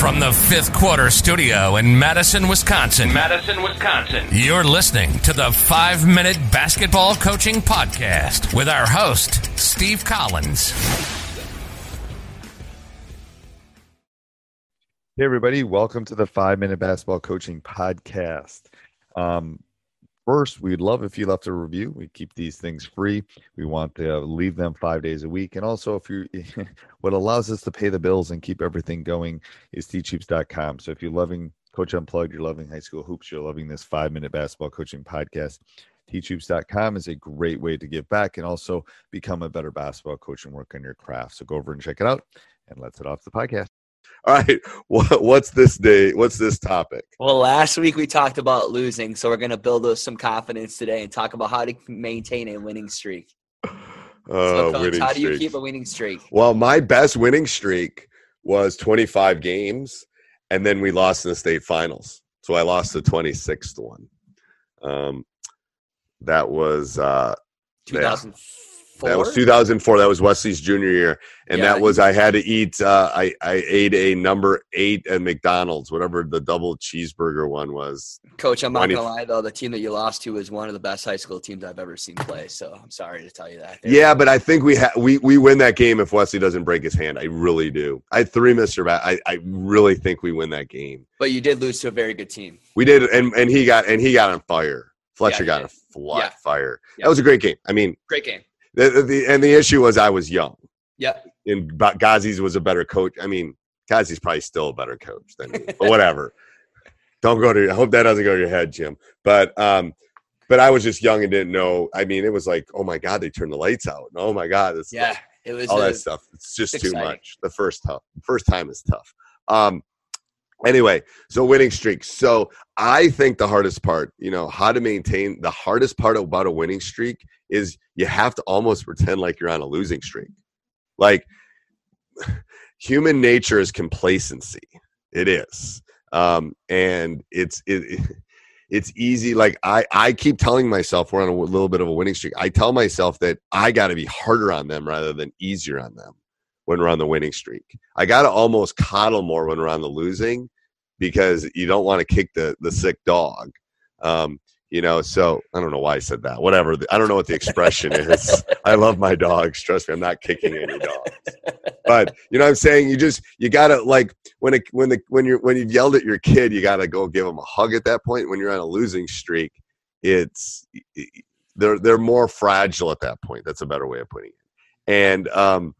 From the fifth quarter studio in Madison, Wisconsin. Madison, Wisconsin. You're listening to the five minute basketball coaching podcast with our host, Steve Collins. Hey, everybody. Welcome to the five minute basketball coaching podcast. Um, first, we'd love if you left a review. We keep these things free. We want to uh, leave them five days a week. And also, if you, what allows us to pay the bills and keep everything going is teachhoops.com. So if you're loving Coach Unplugged, you're loving high school hoops, you're loving this five minute basketball coaching podcast, teachhoops.com is a great way to give back and also become a better basketball coach and work on your craft. So go over and check it out and let's head off the podcast. All right, what's this day? What's this topic? Well, last week we talked about losing, so we're going to build us some confidence today and talk about how to maintain a winning streak. Uh, so, coach, winning how do you keep a winning streak? Well, my best winning streak was 25 games, and then we lost in the state finals. So I lost the 26th one. Um, that was uh, yeah. 2004. That was 2004. That was Wesley's junior year, and Yeah, that was I had to eat. Uh, I I ate a number eight at McDonald's, whatever the double cheeseburger one was. Coach, I'm not going to lie, though. The team that you lost to was one of the best high school teams I've ever seen play, so I'm sorry to tell you that. Yeah, but I think we ha- we we win that game if Wesley doesn't break his hand. I really do. I had three Mister. Ba- I I really think we win that game. But you did lose to a very good team. We did, and and he got and he got on fire. Fletcher he got did. on flat Yeah. fire. Yeah. That was a great game. I mean, Great game. The, the and the issue was I was young, Yeah. and Ghazi's was a better coach. I mean, Ghazi's probably still a better coach than me, but whatever. Don't go to. I hope that doesn't go to your head, Jim. But um, but I was just young and didn't know. I mean, it was like, oh my god, they turned the lights out. And, oh my god, it's Yeah. It was all a- that stuff. It's just it's too exciting. much. The first tough, first time is tough. Um, anyway, so winning streak. So I think the hardest part, you know, how to maintain the hardest part about a winning streak is you have to almost pretend like you're on a losing streak. Like human nature is complacency. It is, um, and it's it. It's easy. Like I, I keep telling myself we're on a little bit of a winning streak. I tell myself that I got to be harder on them rather than easier on them when we're on the winning streak. I got to almost coddle more when we're on the losing because you don't want to kick the the sick dog. Um, you know, so I don't know why I said that. Whatever. I don't know what the expression is. I love my dogs. Trust me, I'm not kicking any dogs. But you know what I'm saying? You just you gotta like when it when the when you're when you've yelled at your kid, you gotta go give them a hug at that point. When you're on a losing streak, it's they're they're more fragile at that point. That's a better way of putting it. And um,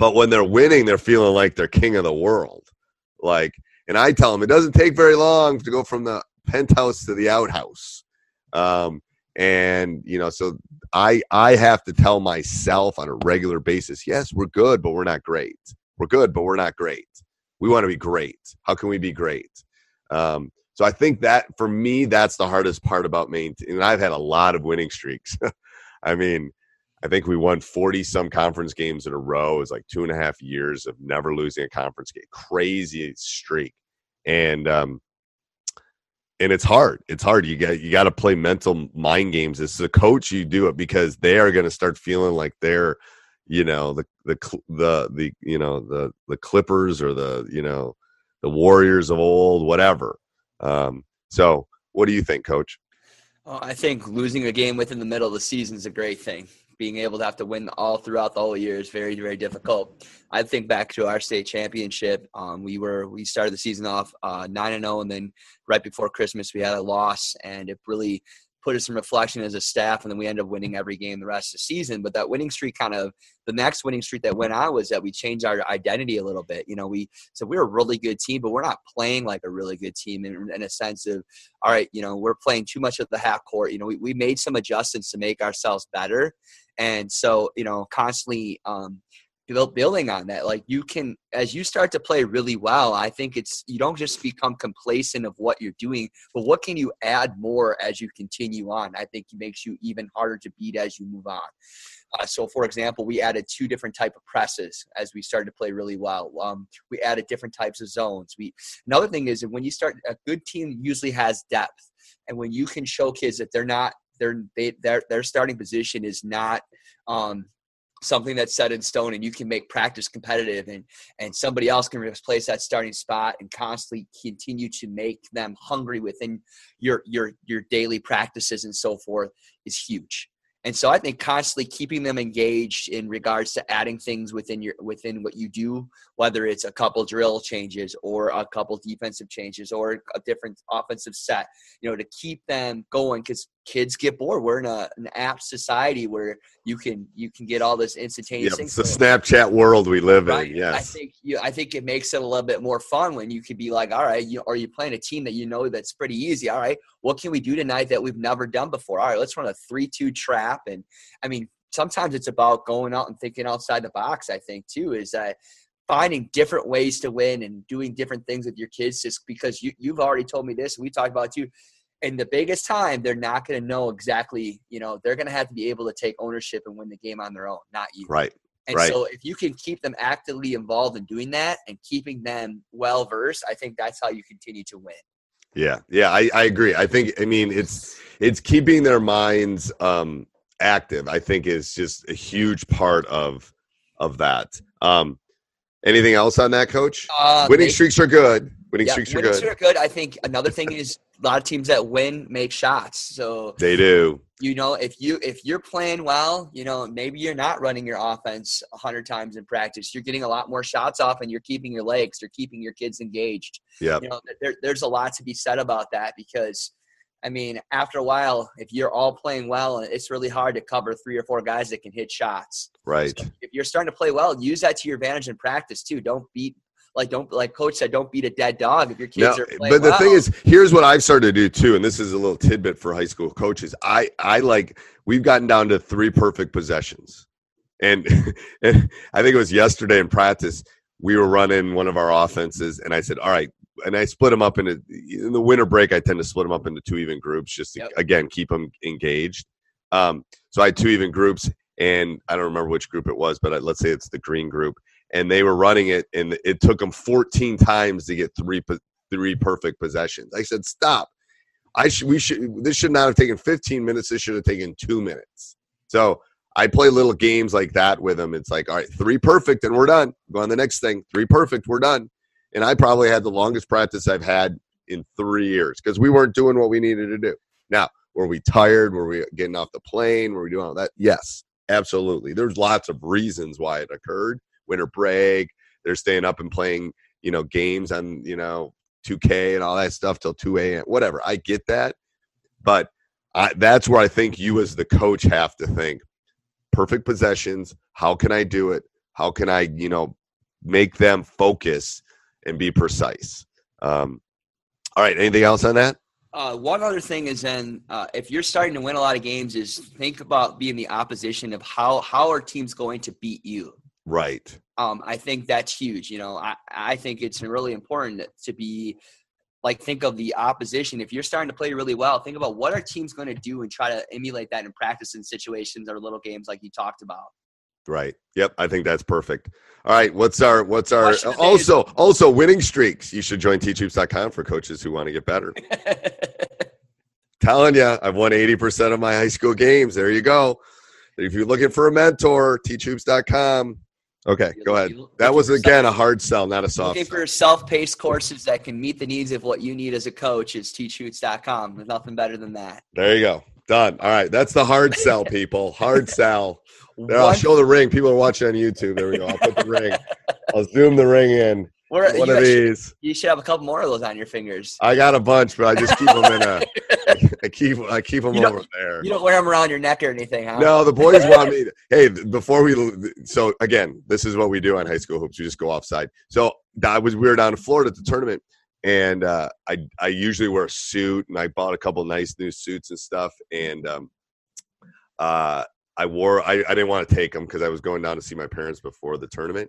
but when they're winning, they're feeling like they're king of the world. Like, and I tell them it doesn't take very long to go from the penthouse to the outhouse. Um, and you know, so I I have to tell myself on a regular basis, yes, we're good, but we're not great. We're good, but we're not great. We want to be great. How can we be great? Um, so I think that for me, that's the hardest part about maintaining. And I've had a lot of winning streaks. I mean, I think we won 40 some conference games in a row. It was like two and a half years of never losing a conference game. Crazy streak. And um and it's hard. It's hard. You got you got to play mental mind games. As a coach, you do it because they are going to start feeling like they're, you know, the the the the you know the the Clippers or the you know the Warriors of old, whatever. Um, so, what do you think, Coach? Oh, I think losing a game within the middle of the season is a great thing. Being able to have to win all throughout the whole year is very, very difficult. I think back to our state championship. Um, we were we started the season off uh, nine and zero, oh, and then right before Christmas we had a loss, and it really put us in reflection as a staff, and then we ended up winning every game the rest of the season. But that winning streak kind of the next winning streak that went on was that we changed our identity a little bit. You know, we so we're a really good team, but we're not playing like a really good team in, in a sense of all right, you know, we're playing too much of the half court. You know, we, we made some adjustments to make ourselves better. And so, you know, constantly um, building on that like you can as you start to play really well i think it's you don't just become complacent of what you're doing but what can you add more as you continue on? I think it makes you even harder to beat as you move on. Uh, so for example we added two different type of presses as we started to play really well. Um, we added different types of zones. We another thing is that when you start a good team usually has depth. And when you can show kids that they're not their they, their their starting position is not um, something that's set in stone and you can make practice competitive and and somebody else can replace that starting spot and constantly continue to make them hungry within your your your daily practices and so forth is huge. And so I think constantly keeping them engaged in regards to adding things within your within what you do, whether it's a couple drill changes or a couple defensive changes or a different offensive set, you know, to keep them going because kids get bored. We're in a, an app society where you can you can get all this instantaneous. Yep, it's the Snapchat world we live right? in. Yes, I think you. I think it makes it a little bit more fun when you could be like, all right, you are you playing a team that you know that's pretty easy. All right, what can we do tonight that we've never done before? All right, let's run a three-two trap. And I mean, sometimes it's about going out and thinking outside the box. I think too is that finding different ways to win and doing different things with your kids just because you, you've already told me this and we talked about it too in the biggest time, they're not going to know exactly, you know, they're going to have to be able to take ownership and win the game on their own, not you. Right. And right. so if you can keep them actively involved in doing that and keeping them well versed, I think that's how you continue to win. Yeah. Yeah, I, I agree. I think I mean it's it's keeping their minds um active, I think is just a huge part of of that. Um anything else on that, coach? Uh, winning they, streaks are good. Winning yeah, streaks winning are good. Are good. I think another thing is a lot of teams that win make shots. So they do. You know, if you if you're playing well, you know, maybe you're not running your offense hundred times in practice. You're getting a lot more shots off, and you're keeping your legs. You're keeping your kids engaged. Yeah. You know, there, there's a lot to be said about that because. I mean, after a while, if you're all playing well, it's really hard to cover three or four guys that can hit shots. Right. So if you're starting to play well, use that to your advantage in practice too. Don't beat like don't like coach said don't beat a dead dog if your kids no, are playing but the well. thing is here's what i've started to do too and this is a little tidbit for high school coaches i i like we've gotten down to three perfect possessions and, and i think it was yesterday in practice we were running one of our offenses and i said all right and i split them up into in the winter break i tend to split them up into two even groups just to Yep. again keep them engaged um, so i had two even groups and i don't remember which group it was but I, let's say it's the green group and they were running it and it took them 14 times to get three three perfect possessions. I said stop. I should we should this should not have taken 15 minutes this should have taken two minutes. So i play little games like that with them. It's like all right three perfect and we're done. Go on the next thing. Three perfect we're done. And i probably had the longest practice i've had in three years because we weren't doing what we needed to do. Now were we tired? Were we getting off the plane? Were we doing all that? Yes absolutely. There's lots of reasons why it occurred winter break. They're staying up and playing, you know, games on, you know, 2K and all that stuff till 2 a.m. Whatever. I get that. But I, that's where I think you as the coach have to think perfect possessions. How can I do it? How can I, you know, make them focus and be precise? Um, all right. Anything else on that? Uh, one other thing is then uh, if you're starting to win a lot of games, is think about being the opposition of how how are teams going to beat you. Right. Um, I think that's huge. You know, I, I think it's really important to be like think of the opposition. If you're starting to play really well, think about what our team's going to do and try to emulate that in practice in situations or little games like you talked about. Right. Yep. I think that's perfect. All right. What's our what's our Question of the day is- also also winning streaks? You should join teachhoops.com for coaches who want to get better. Telling you, I've won 80% of my high school games. There you go. If you're looking for a mentor, teachhoops.com. Okay, go ahead. That was again a hard sell, not a soft Looking for self-paced courses that can meet the needs of what you need as a coach is teachhoops.com. There's nothing better than that. There you go. Done. All right. That's the hard sell, people. Hard sell. There, I'll show the ring. People are watching on YouTube. There we go. I'll put the ring. I'll zoom the ring in. One you of should- these. You should have a couple more of those on your fingers. I got a bunch, but I just keep them in a. I keep I keep them over there. You don't wear them around your neck or anything, huh? No, the boys want me. To, hey, before we. So again, this is what we do on high school hoops. We just go offside. So I was we were down in Florida at the tournament, and uh, I I usually wear a suit, and I bought a couple nice new suits and stuff, and um, uh, I wore. I, I didn't want to take them because I was going down to see my parents before the tournament.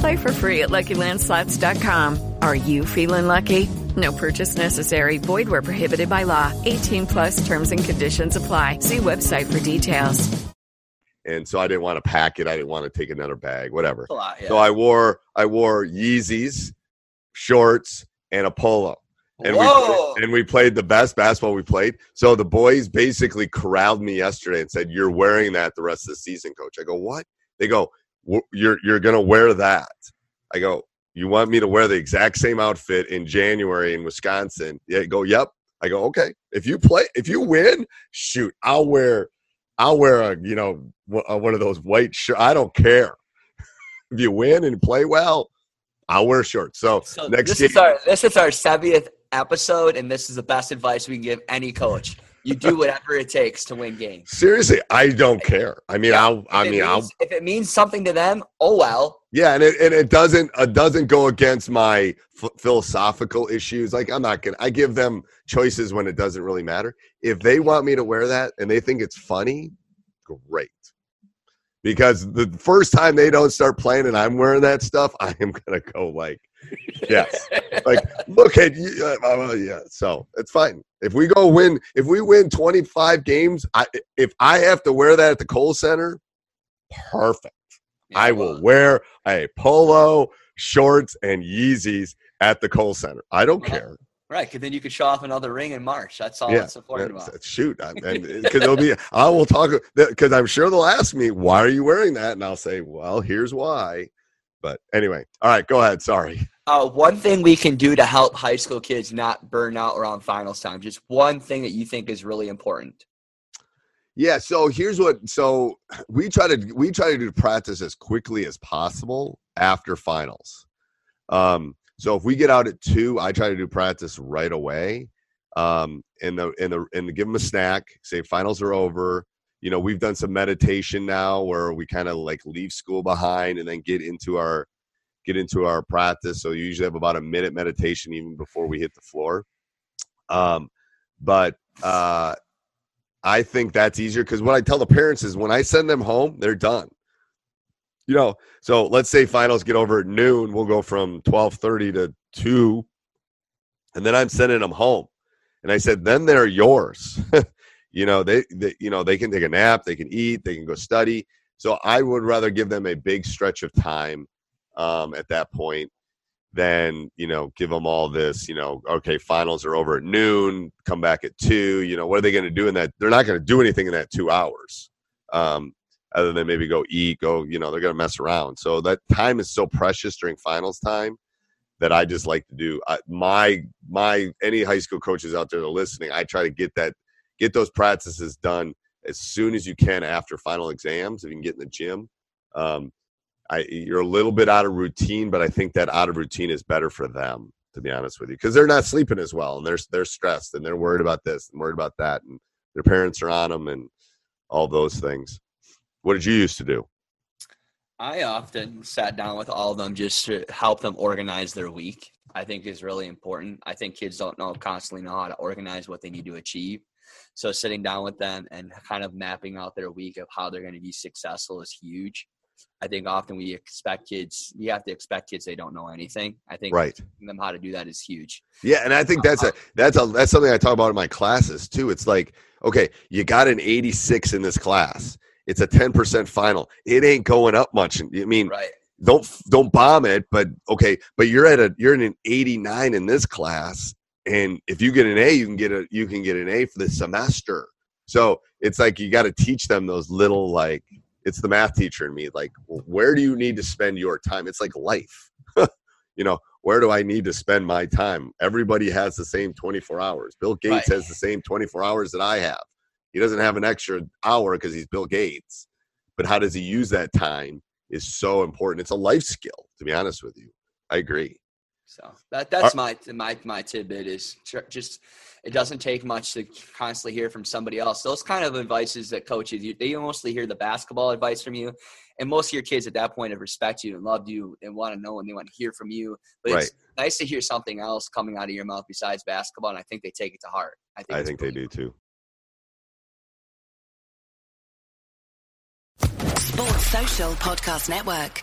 Play for free at LuckyLandSlots.com. Are you feeling lucky? No purchase necessary. Void where prohibited by law. 18 plus terms and conditions apply. See website for details. and so I didn't want to pack it. I didn't want to take another bag, whatever. a lot, yeah. So I wore I wore Yeezys, shorts, and a polo. And Whoa! we and we played the best basketball we played. So the boys basically corralled me yesterday and said, "You're wearing that the rest of the season, coach." I go, "What?" They go, "W- "You're you're gonna wear that." I go, "You want me to wear the exact same outfit in January in Wisconsin?" Yeah, go, "Yep." I go, "Okay. If you play, if you win, shoot, I'll wear, I'll wear a you know one of those white shirts. I don't care if you win and play well." I'll wear shorts. So, So next this game, is our this is our 70th episode, and this is the best advice we can give any coach. You do whatever it takes to win games. Seriously, I don't care. I mean, I'll. I mean, I'll. if it means something to them, oh well. Yeah, and it and it doesn't it doesn't go against my ph- philosophical issues. Like I'm not gonna. I give them choices when it doesn't really matter. If they want me to wear that and they think it's funny, great. Because the first time they don't start playing and I'm wearing that stuff, I am gonna go like, yes, like look at you. uh, uh, yeah, so it's fine. If we go win, if we win 25 games, I if I have to wear that at the Kohl Center, perfect. I will wear a polo, shorts, and Yeezys at the Kohl Center. I don't care. Right, because then you could show off another ring in March. That's all yeah, it's important that's- about. shoot, because it'll be. I will talk because I'm sure they'll ask me why are you wearing that, and I'll say, well, here's why. But anyway, all right, go ahead. Sorry. Uh, one thing we can do to help high school kids not burn out around finals time. Just one thing that you think is really important. Yeah, so here's what so we try to we try to do practice as quickly as possible after finals. Um so if we get out at 2, I try to do practice right away. Um and the and the and give them a snack, say finals are over. You know, we've done some meditation now where we kind of like leave school behind and then get into our get into our practice. So you usually have about a minute meditation even before we hit the floor. Um but uh I think that's easier because what I tell the parents is when I send them home, they're done. You know, so let's say finals get over at noon, we'll go from twelve thirty to two, and then I'm sending them home. And I said, then they're yours. you know, they, they you know they can take a nap, they can eat, they can go study. So I would rather give them a big stretch of time um, at that point then you know give them all this you know okay finals are over at noon come back at two you know what are they going to do in that they're not going to do anything in that two hours um, other than maybe go eat go you know they're going to mess around. So that time is so precious during finals time that i just like to do I, my my any high school coaches out there that are listening i try to get that get those practices done as soon as you can after final exams if you can get in the gym. Um, I, you're a little bit out of routine, but I think that out of routine is better for them, to be honest with you, because they're not sleeping as well, and they're they're stressed, and they're worried about this and worried about that, and their parents are on them, and all those things. What did you used to do? I often sat down with all of them just to help them organize their week. I think is really important. I think kids don't know constantly know how to organize what they need to achieve. So sitting down with them and kind of mapping out their week of how they're going to be successful is huge. I think often we expect kids, you have to expect kids they don't know anything. I think Right. teaching them how to do that is huge. Yeah, and I think that's a that's a that's something I talk about in my classes too. It's like, okay, you got an 86 in this class. It's a 10% final. It ain't going up much. I mean, right. don't don't bomb it, but okay, but you're at a you're in an 89 in this class and if you get an A, you can get a you can get an A for the semester. So, it's like you got to teach them those little like it's the math teacher in me like where do you need to spend your time? It's like life. you know, where do I need to spend my time? Everybody has the same 24 hours. Bill Gates Right. has the same 24 hours that I have. He doesn't have an extra hour because he's Bill Gates. But how does he use that time is so important. It's a life skill, to be honest with you. I agree. So that that's my my my tidbit is just it doesn't take much to constantly hear from somebody else. Those kind of advices that coaches you they mostly hear the basketball advice from you, and most of your kids at that point have respect you and loved you and want to know and they want to hear from you. But it's nice to hear something else coming out of your mouth besides basketball, and I think they take it to heart. I think I think they do too. Sports Social Podcast Network.